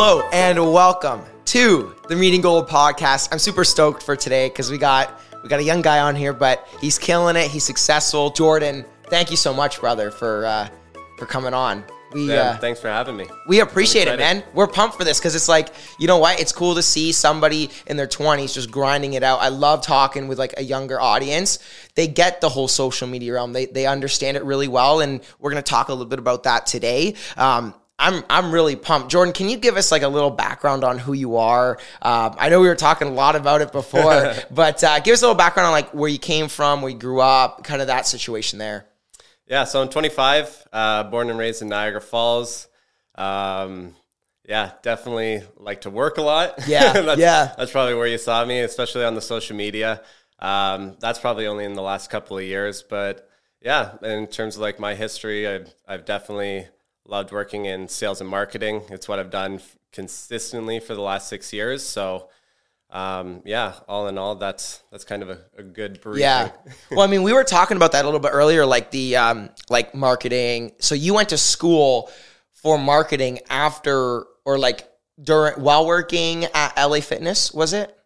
Hello and welcome to the Meeting Gold podcast. I'm super stoked for today because we got we got a young guy on here, but he's killing it. He's successful. Jordan, thank you so much, brother, for uh, for coming on. We Yeah, uh, thanks for having me. we appreciate it, man. We're pumped for this because it's like, you know what? It's cool to see somebody in their 20s just grinding it out. I love talking with like a younger audience. They get the whole social media realm. They they understand it really well, and we're gonna talk a little bit about that today. Um, I'm I'm really pumped. Jordan, can you give us like a little background on who you are? Um, I know we were talking a lot about it before, but uh, give us a little background on like where you came from, where you grew up, kind of that situation there. Yeah, so I'm 25, uh, born and raised in Niagara Falls. Um, yeah, definitely like to work a lot. Yeah, that's, yeah. That's probably where you saw me, especially on the social media. Um, that's probably only in the last couple of years, but yeah, in terms of like my history, I've, I've definitely loved working in sales and marketing. It's what I've done f- consistently for the last six years. So, um, yeah, all in all, that's that's kind of a, a good briefing. Yeah. Well, I mean, we were talking about that a little bit earlier, like the um, like marketing. So you went to school for marketing after or like during while working at LA Fitness, was it?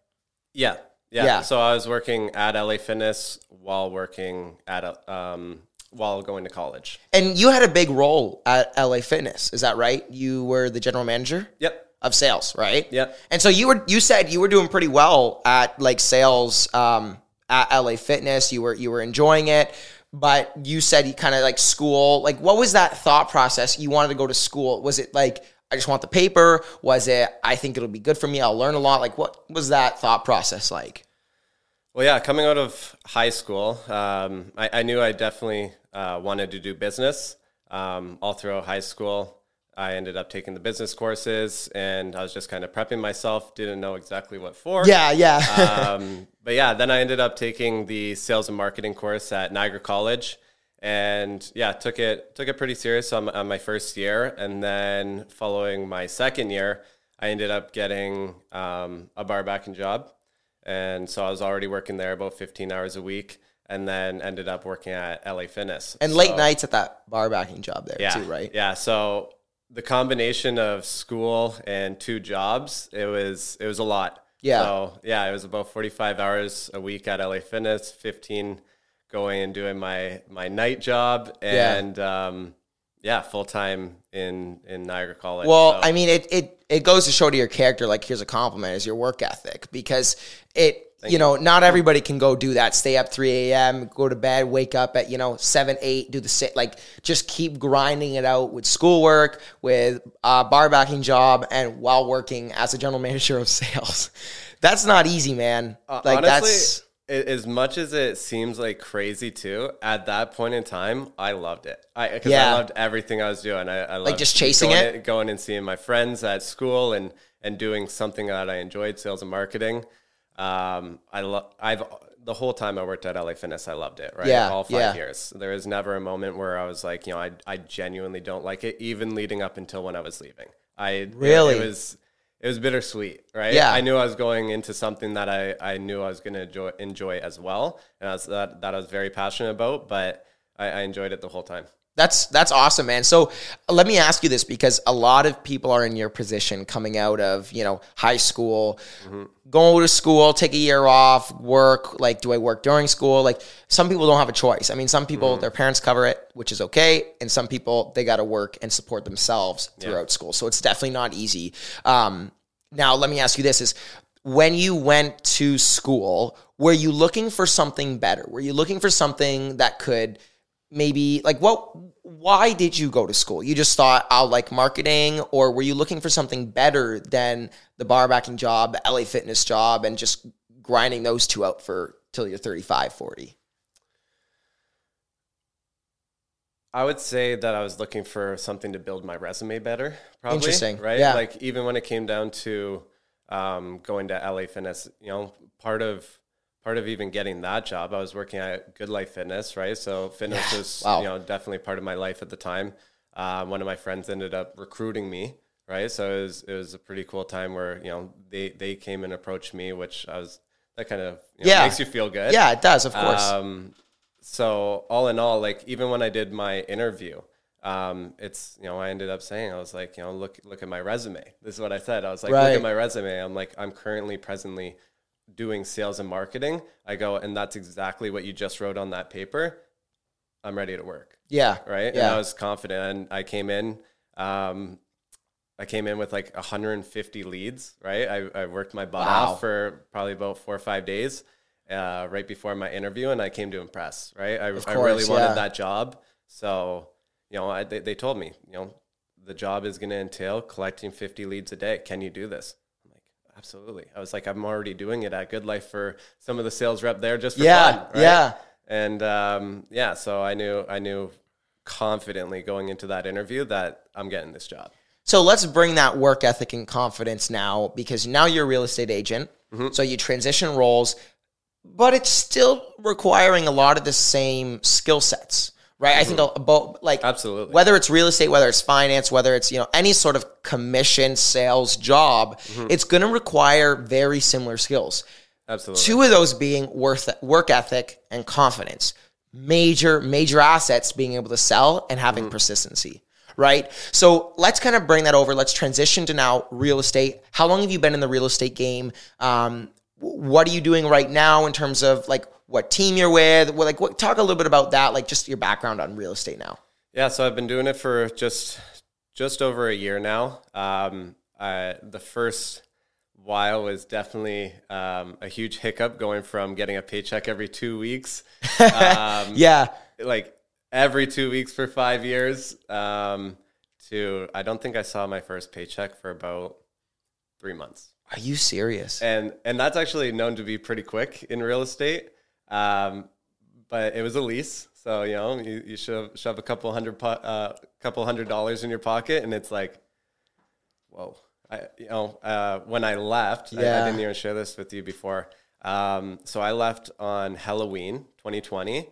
Yeah, yeah. Yeah. So I was working at LA Fitness while working at um while going to college. And you had a big role at LA Fitness, is that right? You were the general manager Yep. of sales, right? Yep. And so you were you said you were doing pretty well at like sales um, at LA Fitness. You were you were enjoying it, but you said you kind of like school. Like, what was that thought process? You wanted to go to school. Was it like I just want the paper? Was it I think it'll be good for me? I'll learn a lot. Like, what was that thought process like? Well, yeah. Coming out of high school, um, I, I knew I definitely uh, wanted to do business. Um, all throughout high school, I ended up taking the business courses, and I was just kind of prepping myself. Didn't know exactly what for. Yeah, yeah, um, but yeah, then I ended up taking the sales and marketing course at Niagara College, and yeah, took it took it pretty serious on, on my first year, and then following my second year, I ended up getting um, a bar backing job, and so I was already working there about 15 hours a week, and then ended up working at LA Fitness and late nights at that bar backing job there yeah, too, right? Yeah. So the combination of school and two jobs, it was it was a lot. Yeah. So yeah, it was about forty five hours a week at LA Fitness, fifteen going and doing my my night job, Yeah. and um, yeah, full time in in Niagara College. Well, So- I mean, it it it goes to show to your character. Like, here's a compliment: is your work ethic because it. You know, not everybody can go do that. Stay up 3 a.m., go to bed, wake up at, you know, 7, 8, do the sit. Like, just keep grinding it out with schoolwork, with a bar backing job, and while working as a general manager of sales. That's not easy, man. Like, Uh, Honestly, that's. as much as it seems like crazy too, at that point in time, I loved it. I because Yeah. I loved everything I was doing. I, I loved Like just chasing going it? going and seeing my friends at school, and and doing something that I enjoyed, sales and marketing. Um, I love. I've the whole time I worked at LA Fitness, I loved it. Right, Yeah, all five yeah. years. There was never a moment where I was like, you know, I I genuinely don't like it, even leading up until when I was leaving. I Really? it was it was bittersweet, right? Yeah. I knew I was going into something that I, I knew I was going to enjoy, enjoy as well, and I was, that that I was very passionate about. But I, I enjoyed it the whole time. That's that's awesome, man. So let me ask you this because a lot of people are in your position coming out of you know high school, going to school, take a year off, work. Like, do I work during school? Like, some people don't have a choice. I mean, some people their parents cover it, which is okay, and some people they got to work and support themselves throughout school. So it's definitely not easy. Um, now, let me ask you this: Is when you went to school, were you looking for something better? Were you looking for something that could maybe like what why did you go to school you just thought i'll like marketing or were you looking for something better than the bar backing job the la fitness job and just grinding those two out for till you're 35 40 I would say that I was looking for something to build my resume better. Probably, Interesting. right? Yeah. Like even when it came down to um, going to LA Fitness, you know, part of part of even getting that job, I was working at Good Life Fitness, right? So fitness was Wow. you know definitely part of my life at the time. Um, one of my friends ended up recruiting me, right? So it was it was a pretty cool time where you know they they came and approached me, which I was that kind of you know, Yeah. makes you feel good. yeah it does of course Um, so all in all, like even when I did my interview, um, it's you know I ended up saying I was like you know look look at my resume. This is what I said. I was like Right. look at my resume. I'm like I'm currently presently doing sales and marketing. I go and that's exactly what you just wrote on that paper. I'm ready to work Yeah. right? And Yeah. I was confident. And I came in, um, I came in with like 150 leads, right? I, I worked my butt Wow. off for probably about four or five days, uh, right before my interview, and I came to impress, right? I, I really wanted yeah. that job, so you know, I, they, they told me, you know, the job is going to entail collecting 50 leads a day. Can you do this? Absolutely. I was like, I'm already doing it at Good Life for some of the sales rep there just for Yeah. fun, right? Yeah. and um, yeah, so I knew I knew confidently going into that interview that I'm getting this job. So let's bring that work ethic and confidence now because now you're a real estate agent. Mm-hmm. So you transition roles, but it's still requiring a lot of the same skill sets, right? I think about like Mm-hmm. Absolutely. whether it's real estate, whether it's finance, whether it's you know any sort of commission sales job, Mm-hmm. it's going to require very similar skills. Absolutely. Two of those being worth work ethic and confidence. Major, major assets being able to sell and having persistency. Right. So let's kind of bring that over. Let's transition to now real estate. How long have you been in the real estate game? Um, what are you doing right now in terms of like what team you're with? Well, like, what, talk a little bit about that, like just your background on real estate now. Yeah, so I've been doing it for just just over a year now. Um, I, the first while was definitely um, a huge hiccup going from getting a paycheck every two weeks, um, Yeah. like every two weeks for five years, um, to I don't think I saw my first paycheck for about three months. Are you serious? and and that's actually known to be pretty quick in real estate. Um, but it was a lease, so you know you, you shove shove a couple hundred po- uh, couple hundred dollars in your pocket, and it's like, whoa. I you know uh, when I left, I, I didn't even share this with you before. Um, so I left on Halloween 2020,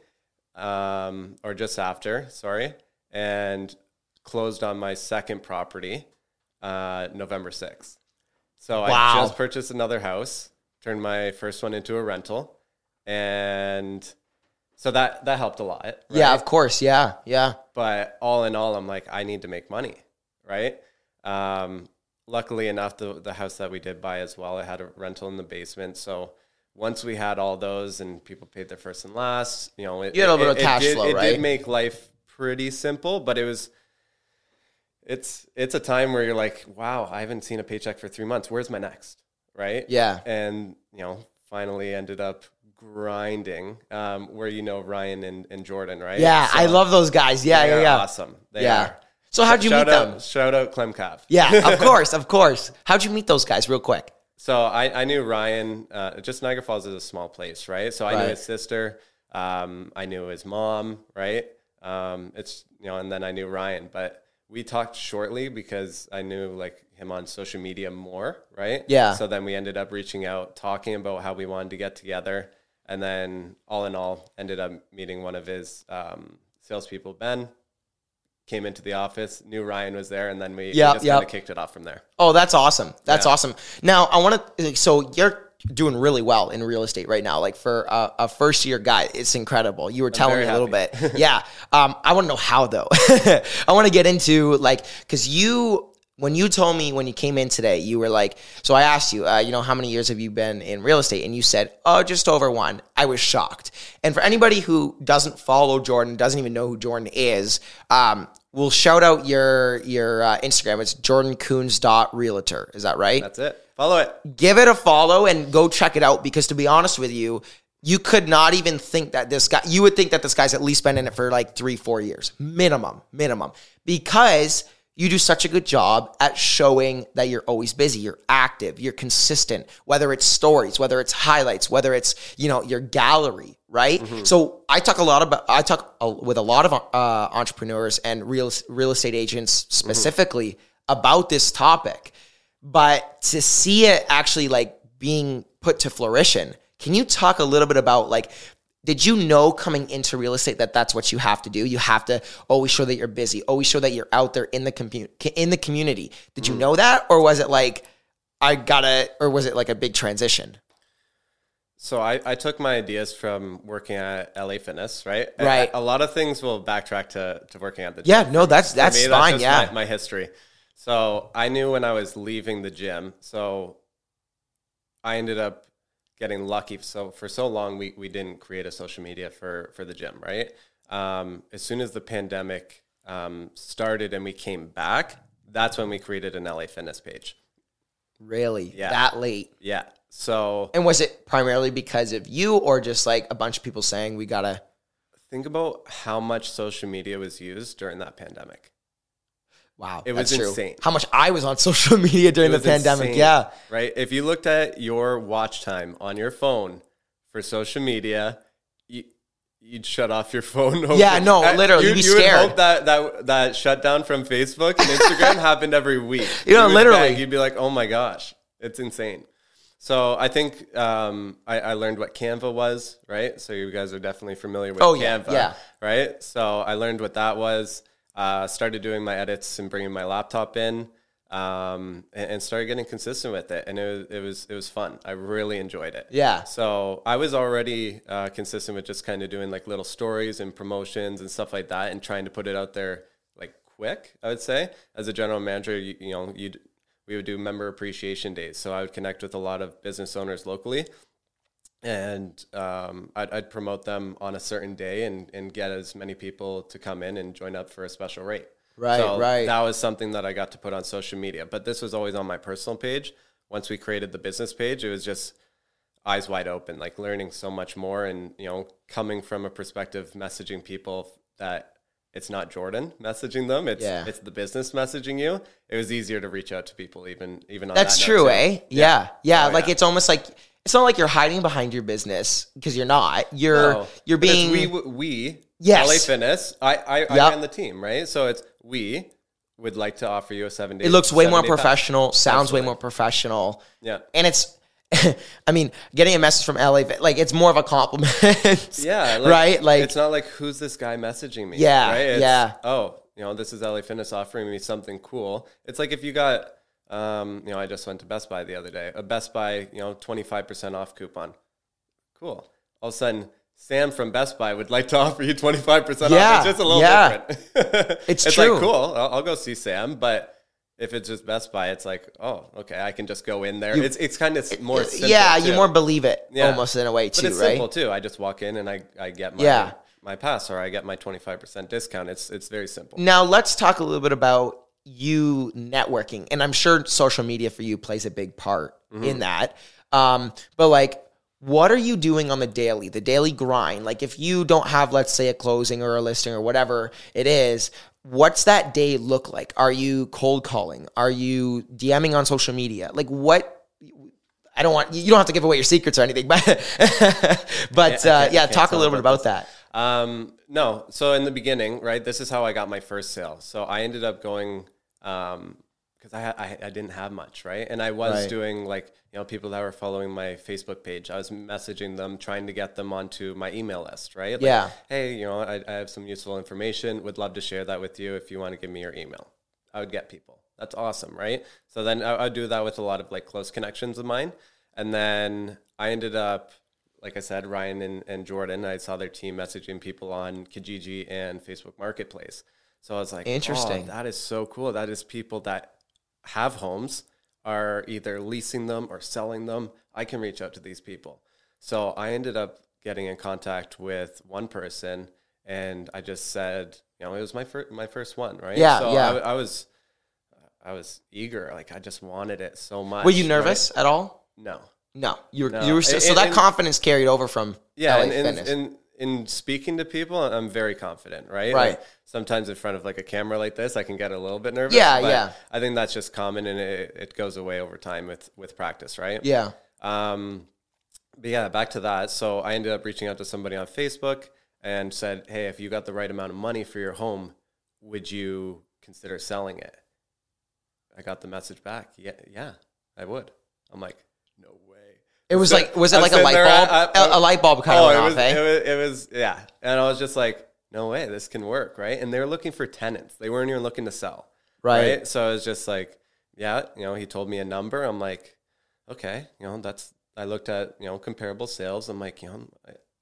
um, or just after, sorry, and closed on my second property uh, November 6th. So Wow. I just purchased another house, turned my first one into a rental, and so that that helped a lot. Right? Yeah, of course. Yeah. Yeah. But all in all, I'm like, I need to make money, right? Um, luckily enough, the the house that we did buy as well, it had a rental in the basement. So once we had all those and people paid their first and last, you know, it, You had a little it- bit of cash did, flow, It did make life pretty simple, but it was. It's it's a time where you're like, wow, I haven't seen a paycheck for three months. Where's my next? Right? Yeah. and you know finally ended up grinding um, where you know Ryan and, and Jordan right Yeah. I love those guys. Yeah. Yeah. Yeah. awesome they Yeah. are So how'd you shout meet out them? shout out Clem Cav Yeah, of course, of course. How'd you meet those guys real quick? so I, I knew Ryan uh, just Niagara Falls is a small place right so I Right. knew his sister um, I knew his mom right um, it's you know and then I knew Ryan but we talked shortly because I knew like him on social media more right Yeah. so then we ended up reaching out talking about how we wanted to get together and then all in all ended up meeting one of his um, salespeople ben came into the office knew ryan was there and then we, we just kind of kicked it off from there Oh, that's awesome. That's Yeah. awesome. Now, I want to. So you're doing really well in real estate right now. Like for a, a first year guy, it's incredible. You were telling me a little bit. yeah. Um, I want to know how though. I want to get into like because you. When you told me when you came in today, you were like, so I asked you, uh, you know, how many years have you been in real estate? And you said, oh, just over one. I was shocked. And for anybody who doesn't follow Jordan, doesn't even know who Jordan is, um, we'll shout out your your uh, Instagram. It's jordancoons.realtor. Is that right? that's it follow it Give it a follow and go check it out because to be honest with you, you could not even think that this guy, you would think that this guy's at least been in it for like three, four years, minimum, minimum, because you do such a good job at showing that you're always busy, you're active, you're consistent, whether it's stories, whether it's highlights, whether it's, you know, your gallery, right? So I talk a lot about, I talk with a lot of uh, entrepreneurs and real, real estate agents specifically about this topic. But to see it actually like being put to fruition can you talk a little bit about like did you know coming into real estate that that's what you have to do you have to always show that you're busy always show that you're out there in the commu- in the community did you mm. know that or was it like i gotta or was it like a big transition So I, I took my ideas from working at LA Fitness, right? A- Right. A, lot of things will backtrack to, to working at the gym. Yeah, no, that's that's me, fine. just yeah. my, my history. So I knew when I was leaving the gym. So I ended up getting lucky. So for so long, we, we didn't create a social media for for the gym, right? Um, as soon as the pandemic um, started and we came back, that's when we created an LA Fitness page. really? Yeah. That late. Yeah. So And was it primarily because of you or just like a bunch of people saying we gotta think about how much social media was used during that pandemic. Wow. It was that's true. insane. How much I was on social media during the pandemic. insane, Yeah. Right. If you looked at your watch time on your phone for social media, you, you'd shut off your phone. Yeah, no, literally, You, you'd be you would hope that, that that shutdown from Facebook and Instagram happened every week. You know, would literally. beg, you'd be like, oh my gosh, it's insane. So I think um, I, I learned what Canva was, right? So you guys are definitely familiar with Oh, yeah, Canva, yeah. right? So I learned what that was. Uh, started doing my edits and bringing my laptop in, um, and, and started getting consistent with it. And it was it was it was fun. I really enjoyed it. Yeah. So I was already uh, consistent with just kind of doing like little stories and promotions and stuff like that, and trying to put it out there like quick. I would say as a general manager, you, you know, you we would do member appreciation days. So I would connect with a lot of business owners locally, and um, I'd, I'd promote them on a certain day and, and get as many people to come in and join up for a special rate. Right, So right. That was something that I got to put on social media, but this was always on my personal page. Once we created the business page, it was just eyes wide open, like learning so much more, and you know, coming from a perspective messaging people that it's not Jordan messaging them, it's Yeah. it's the business messaging you. It was easier to reach out to people, even even on That's that true, eh? Yeah. Yeah. Oh, like yeah. it's almost like it's not like you're hiding behind your business because you're not. You're No. you're being we we Yes. LA Fitness. I I, I Yep. ran the team, right? So it's we would like to offer you a seven day. it looks way more professional, sounds way more professional. Yeah. And it's I mean, getting a message from LA like it's more of a compliment. Yeah, like, right? Like it's not like who's this guy messaging me? Yeah, right? It's, yeah. Oh, you know, this is LA Fitness offering me something cool. It's like if you got, um, you know, I just went to Best Buy the other day. A Best Buy, you know, twenty five percent off coupon. Cool. All of a sudden. Sam from Best Buy would like to offer you 25% Yeah, off. It's just a little yeah. different. It's it's true. like, cool. I'll, I'll go see Sam. But if it's just Best Buy, it's like, oh, okay, I can just go in there. it's it's kind of more simple. yeah, you more believe it Yeah. almost in a way too, But it's right? simple too. I just walk in and I, I get my Yeah. my pass or I get my twenty five percent discount. It's it's very simple. Now let's talk a little bit about you networking, and I'm sure social media for you plays a big part Mm-hmm. in that. Um, but like, what are you doing on the daily, the daily grind? Like, if you don't have, let's say, a closing or a listing or whatever it is, what's that day look like? Are you cold calling? Are you DMing on social media? Like, what? I don't want you don't have to give away your secrets or anything, but but Yeah, uh, yeah, talk a little bit about about that. Um, no. So in the beginning, right, this is how I got my first sale. So I ended up going um because I, I I didn't have much, right? And I was Right. doing like you know people that were following my Facebook page. I was messaging them, trying to get them onto my email list, right? Like, Yeah. Hey, you know, I, I have some useful information. Would love to share that with you if you want to give me your email. I would get people. That's awesome, right? So then I, I'd do that with a lot of like close connections of mine. And then I ended up, like I said, Ryan and, and Jordan, I saw their team messaging people on Kijiji and Facebook Marketplace. So I was like, Interesting. "Oh, that is so cool. That is people that have homes, are either leasing them or selling them. I can reach out to these people. So I ended up getting in contact with one person and I just said, you know, it was my first my first one, right? Yeah, so yeah. I, I was I was eager, like I just wanted it so much. Were you right? nervous at all? No. No, you were. No. You were so, And- so that and- confidence carried over from Yeah, LA and in, Fitness. in in speaking to people, I'm very confident, right? Right. Like, sometimes in front of like a camera like this, I can get a little bit nervous. Yeah, yeah. I think that's just common, and it, it goes away over time with with practice, right? yeah, Um, but yeah, back to that. So I ended up reaching out to somebody on Facebook and said, "Hey, if you got the right amount of money for your home, would you consider selling it?" I got the message back. Yeah, yeah, I would. I'm like. It was So- like was it I'm like a light there, bulb? I- I- a a light bulb kind of oh, went it off, was, eh? it was, it was, yeah. And I was just like, no way, this can work, right? And they were looking for tenants. They weren't even looking to sell, Right. right? So I was just like, yeah, you know, he told me a number. I'm like, okay, you know, that's I looked at you know comparable sales. I'm like, you know,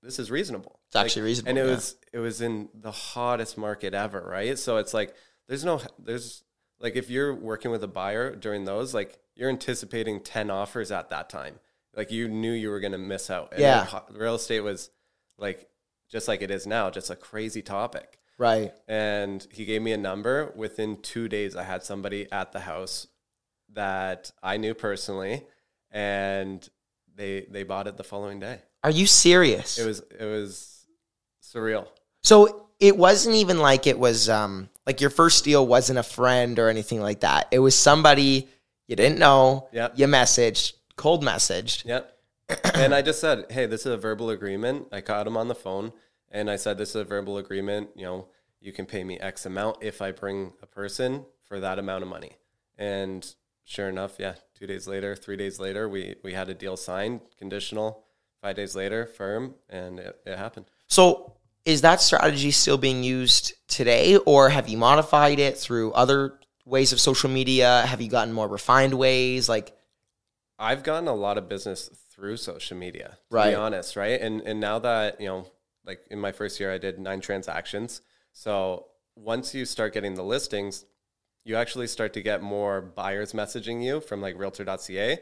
this is reasonable. It's actually reasonable, and it yeah. was it was in the hottest market ever, right? So it's like there's no there's like if you're working with a buyer during those, like you're anticipating ten offers at that time. Like you knew you were going to miss out. And Yeah. like, real estate was like just like it is now, just a crazy topic Right. and he gave me a number. Within two days, I had somebody at the house that I knew personally, and they they bought it the following day. Are you serious? It was it was surreal. So it wasn't even like it was um like your first deal wasn't a friend or anything like that. It was somebody you didn't know. Yep. You messaged, cold messaged. Yep. and I just said, "Hey, this is a verbal agreement." I caught him on the phone, and I said, "This is a verbal agreement. You know, you can pay me X amount if I bring a person for that amount of money." And sure enough, yeah, two days later, three days later, we we had a deal signed, conditional. Five days later, firm, and it, it happened. So is that strategy still being used today or have you modified it through other ways of social media? Have you gotten more refined ways? Like I've gotten a lot of business through social media, to Right. be honest, right? And and now that, you know, like in my first year I did nine transactions. So once you start getting the listings, you actually start to get more buyers messaging you from like realtor.ca.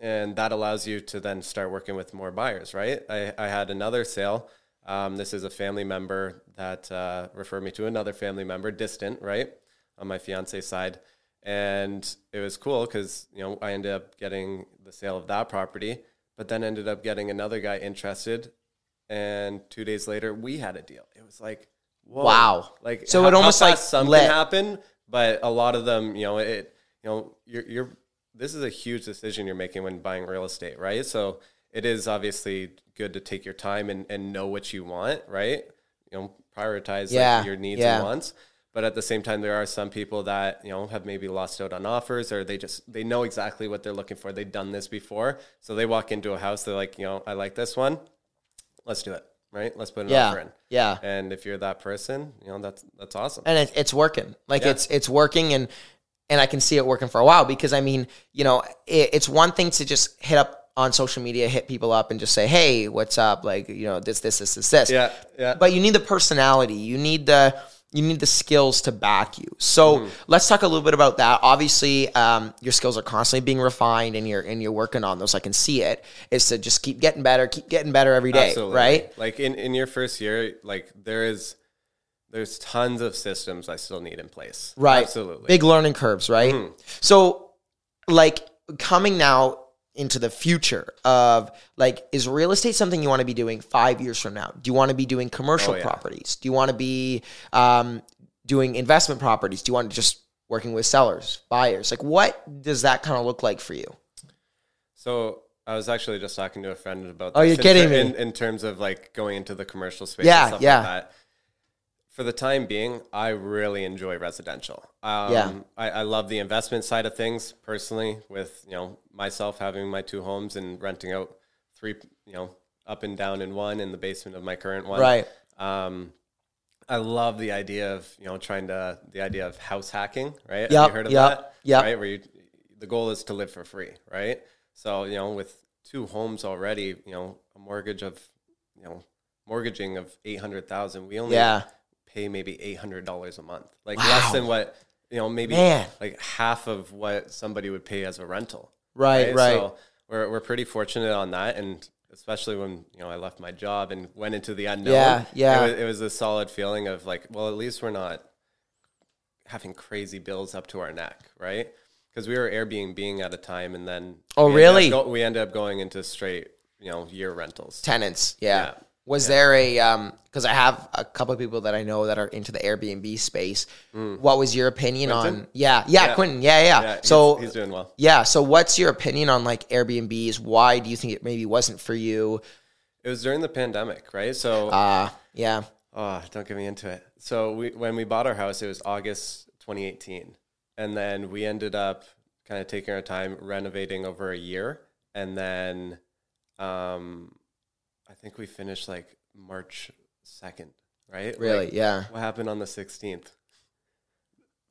And that allows you to then start working with more buyers, right? I, I had another sale. Um, this is a family member that uh, referred me to another family member, distant, right? On my fiance side and it was cool because you know I ended up getting the sale of that property, but then ended up getting another guy interested, and two days later we had a deal. It was like, whoa, Wow. Like So how- it almost like something some lit. can happen, but a lot of them, you know, it, you know, you're you're this is a huge decision you're making when buying real estate, right? So it is obviously good to take your time and, and know what you want, right? You know, prioritize Yeah, like your needs yeah. and wants. But at the same time, there are some people that you know have maybe lost out on offers, or they just they know exactly what they're looking for. They've done this before, so they walk into a house. They're like, you know, I like this one. Let's do it, right? Let's put an yeah. offer in. Yeah. And if you're that person, you know, that's that's awesome. and it, it's working. Like Yeah. it's it's working, and and I can see it working for a while because I mean, you know, it, it's one thing to just hit up on social media, hit people up, and just say, "Hey, what's up?" Like you know, this, this, this, this, this. Yeah, yeah. But you need the personality. You need the you need the skills to back you. So Mm-hmm. let's talk a little bit about that. Obviously, um, your skills are constantly being refined, and you're and you're working on those. I can see it. Is to just keep getting better, keep getting better every day, Absolutely. right? Like in, in your first year, like there is there's tons of systems I still need in place. Right. Absolutely. Big learning curves, right? Mm-hmm. So, like, coming now into the future of like, is real estate something you want to be doing five years from now? Do you want to be doing commercial Oh, yeah. properties? Do you want to be um, doing investment properties? Do you want to just working with sellers, buyers? Like, what does that kind of look like for you? So I was actually just talking to a friend about. Oh, this you're in kidding me. In, in terms of like going into the commercial space, Yeah, and stuff yeah. Like that. For the time being, I really enjoy residential. Um, Yeah. I, I love the investment side of things personally. With you know myself having my two homes and renting out three, you know, up and down in one in the basement of my current one. Right. Um, I love the idea of you know trying to the idea of house hacking, right? Have Yep, you heard of yep, that? yep. Right, where you the goal is to live for free, right? So you know, with two homes already, you know, a mortgage of you know mortgaging of eight hundred thousand, we only Yeah. Pay maybe eight hundred dollars a month, like Wow. less than what you know, maybe Man. like half of what somebody would pay as a rental. Right, right. So we're we're pretty fortunate on that, and especially when you know I left my job and went into the unknown. Yeah, yeah. It was, it was a solid feeling of like, well, at least we're not having crazy bills up to our neck, right? Because we were Airbnb at a time, and then Oh, we ended really? go- we ended up going into straight, you know, year rentals. tenants. Yeah. Yeah. Was there a um because I have a couple of people that I know that are into the Airbnb space. What was your opinion on Yeah, yeah, Yeah. Quentin. Yeah, yeah. Yeah, he's- so he's doing well. Yeah, so what's your opinion on like Airbnbs? Why do you think it maybe wasn't for you? It was during the pandemic, right? So Uh yeah. Oh, don't get me into it. So we when we bought our house, it was August 2018, and then we ended up kind of taking our time renovating over a year, and then um, I think we finished like March 2nd, right? Really? Like, yeah. What happened on the 16th?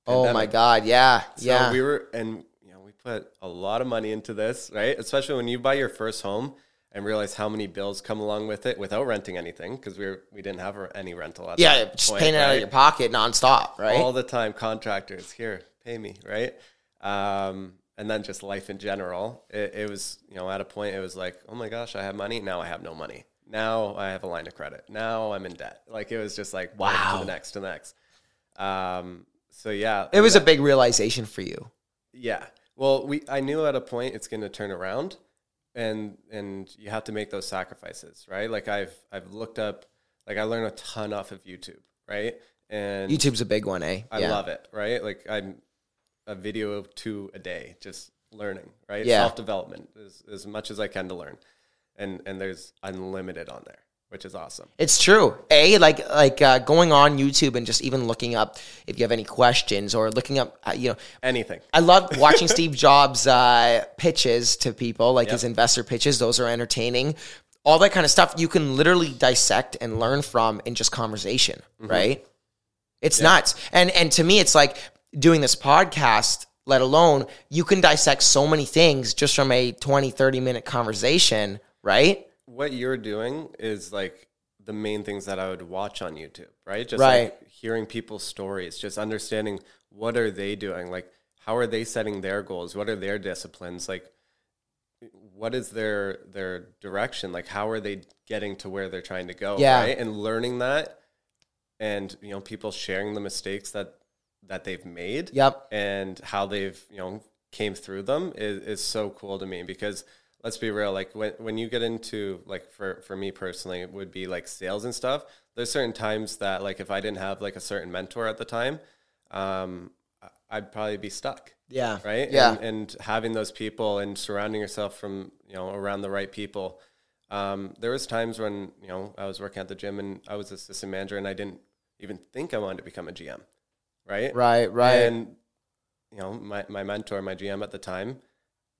Oh my god, yeah. So yeah. we were, and you know, we put a lot of money into this, right? Especially when you buy your first home and realize how many bills come along with it without renting anything because we were, we didn't have any rental at Yeah, that just point, paying it out of your pocket nonstop, right? all the time contractors here pay me right um, and then just life in general it, it was you know at a point it was like oh my gosh i have money now i have no money now i have a line of credit now i'm in debt like it was just like one Wow. to the next to the next um, so yeah it was a big realization for you. yeah well we i knew at a point it's going to turn around and and you have to make those sacrifices right like i've i've looked up like i learned a ton off of youtube right and YouTube's a big one, eh? I love it, right? Like I'm a video of two a day, just learning, right? Yeah. Self development as, as much as I can to learn. And and there's unlimited on there, which is awesome. It's true. A like like uh, going on YouTube and just even looking up if you have any questions or looking up, uh, you know, Anything. I love watching Steve Jobs uh, pitches to people, like Yep. his investor pitches. Those are entertaining. All that kind of stuff you can literally dissect and learn from in just conversation, Mm-hmm. right? It's nuts. And and to me, it's like doing this podcast, let alone you can dissect so many things just from a 20, 30 minute conversation, right? What you're doing is like the main things that I would watch on YouTube, right? Just Right. like hearing people's stories, just understanding what are they doing, like how are they setting their goals, what are their disciplines, like what is their their direction, like how are they getting to where they're trying to go, Yeah. right? And learning that, and you know, people sharing the mistakes that that they've made, Yep. and how they've you know came through them is, is so cool to me because let's be real like when, when you get into like for, for me personally it would be like sales and stuff there's certain times that like if i didn't have like a certain mentor at the time um, i'd probably be stuck Yeah. right Yeah. and, and having those people and surrounding yourself from you know around the right people um, there was times when you know i was working at the gym and i was assistant manager and i didn't even think i wanted to become a gm right Right, right. and you know, my, my mentor, my GM at the time,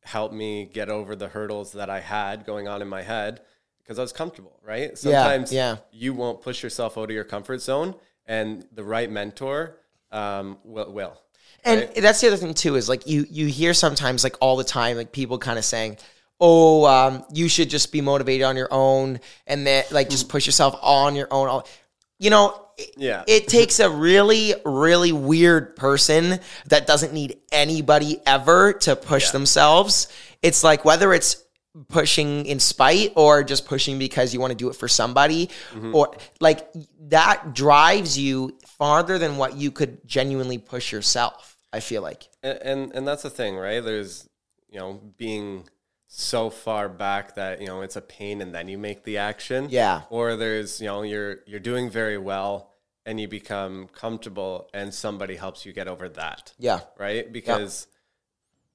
helped me get over the hurdles that I had going on in my head because I was comfortable, right? Sometimes yeah. you won't push yourself out of your comfort zone, and the right mentor um, will. will And right? that's the other thing too is like you you hear sometimes like all the time like people kind of saying, "Oh, um, you should just be motivated on your own and then like just push yourself on your own." You know, Yeah. it takes a really really weird person that doesn't need anybody ever to push Yeah. themselves. It's like whether it's pushing in spite or just pushing because you want to do it for somebody Mm-hmm. or like that drives you farther than what you could genuinely push yourself i feel like and, and and that's the thing, right? There's you know being so far back that you know it's a pain, and then you make the action. Yeah. Or there's you know you're you're doing very well, and you become comfortable, and somebody helps you get over that. yeah right? Because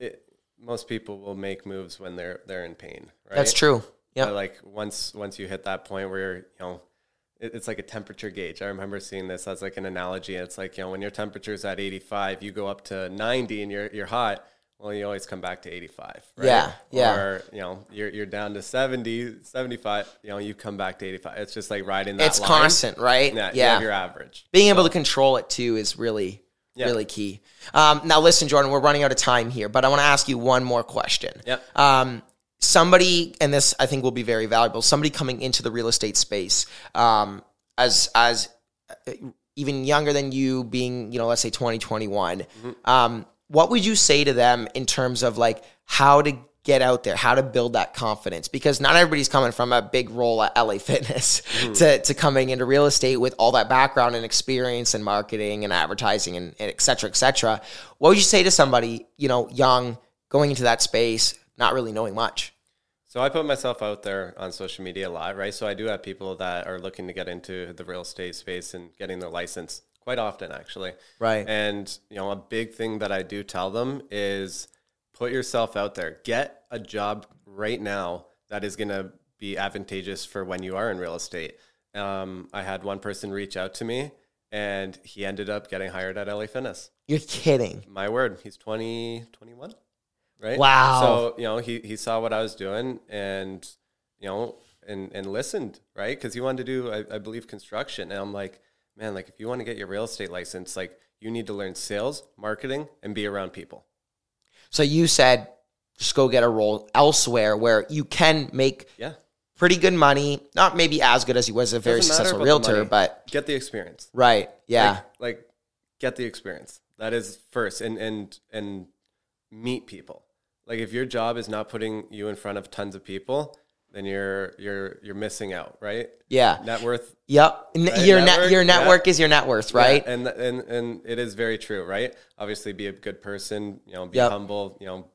it, most people will make moves when they're they're in pain, right? that's true yeah But like once once you hit that point where you're, you know, it, it's like a temperature gauge. I remember seeing this as like an analogy. It's like you know when your temperature's at 85, you go up to 90 and you're you're hot. Well, you always come back to 85, right? Yeah, yeah. Or you know you're you're down to 70, 75. You know you come back to 85. It's just like riding that. it's line. constant right Yeah, yeah your average. being able to control it too is really Yeah. really key um, now listen jordan we're running out of time here but i want to ask you one more question Yep. um, somebody and this i think will be very valuable somebody coming into the real estate space um, as as uh, even younger than you being you know let's say 2021 um, what would you say to them in terms of like how to get out there how to build that confidence? Because not everybody's coming from a big role at la fitness hmm. to, to coming into real estate with all that background and experience and marketing and advertising and, and et cetera et cetera. What would you say to somebody you know young going into that space not really knowing much? So I put myself out there on social media a lot, right? So I do have people that are looking to get into the real estate space and getting their license quite often, actually. Right. And you know, a big thing that I do tell them is put yourself out there. Get a job right now that is going to be advantageous for when you are in real estate. Um, I had one person reach out to me, and he ended up getting hired at LA Fitness. you're kidding My word, he's 20, 21, right? Wow. So, you know, he, he saw what I was doing and, you know, and, and listened, right? Because he wanted to do, I, I believe, construction. And I'm like, man, like if you want to get your real estate license, like you need to learn sales, marketing, and be around people. So you said just go get a role elsewhere where you can make Yeah. pretty good money. Not maybe as good as you was a very successful realtor, but Get the experience. right. Yeah. Like, like get the experience. That is first and and and meet people. Like if your job is not putting you in front of tons of people, then you're you're you're missing out, right? yeah. Net worth Yep. Right, Your net network, your yeah. network is your net worth, right? Yeah, and and and it is very true, right? Obviously, be a good person. You know, be Yep. humble. You know,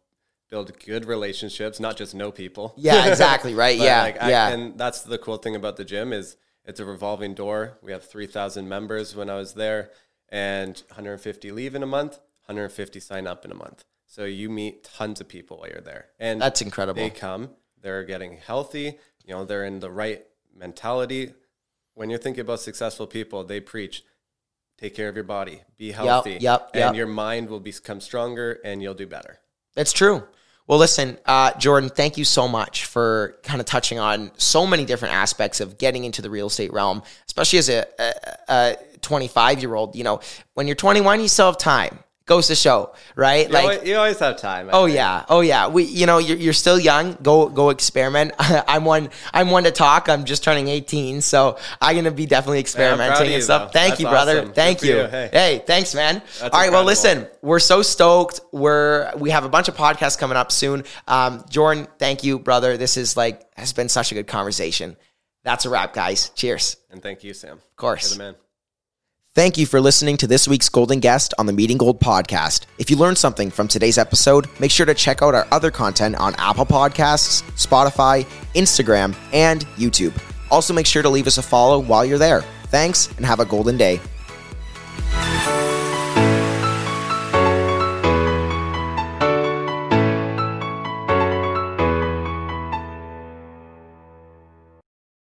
build good relationships, not just know people. Yeah, exactly, right? Yeah, like, I- yeah. and that's the cool thing about the gym is it's a revolving door. We have three thousand members when I was there, and 150 leave in a month, 150 sign up in a month. So you meet tons of people while you're there, and That's incredible. they come, they're getting healthy, you know, they're in the right mentality. When you're thinking about successful people, they preach take care of your body, be healthy, yep, and yep. your mind will become stronger and you'll do better. That's true. Well, listen, uh, Jordan, thank you so much for kind of touching on so many different aspects of getting into the real estate realm, especially as a, a, a 25 year old. You know, when you're 21, you still have time. Goes to show, right? You, always, you always have time. I Oh think. yeah, oh yeah. We, you know, you're, you're still young. Go, go experiment. I'm one. I'm one to talk. I'm just turning 18, so I'm gonna be definitely experimenting you, and stuff. Thank That's you, brother. awesome. Thank you. you. Hey. Hey, thanks, man. That's All right. Well, listen, we're so stoked. We're we have a bunch of podcasts coming up soon. Um, Jordan, thank you, brother. This is like has been such a good conversation. That's a wrap, guys. Cheers. And thank you, Sam. Of course. You're the man. Thank you for listening to this week's Golden Guest on the Meeting Gold podcast. If you learned something from today's episode, make sure to check out our other content on Apple Podcasts, Spotify, Instagram, and YouTube. Also, make sure to leave us a follow while you're there. Thanks and have a golden day.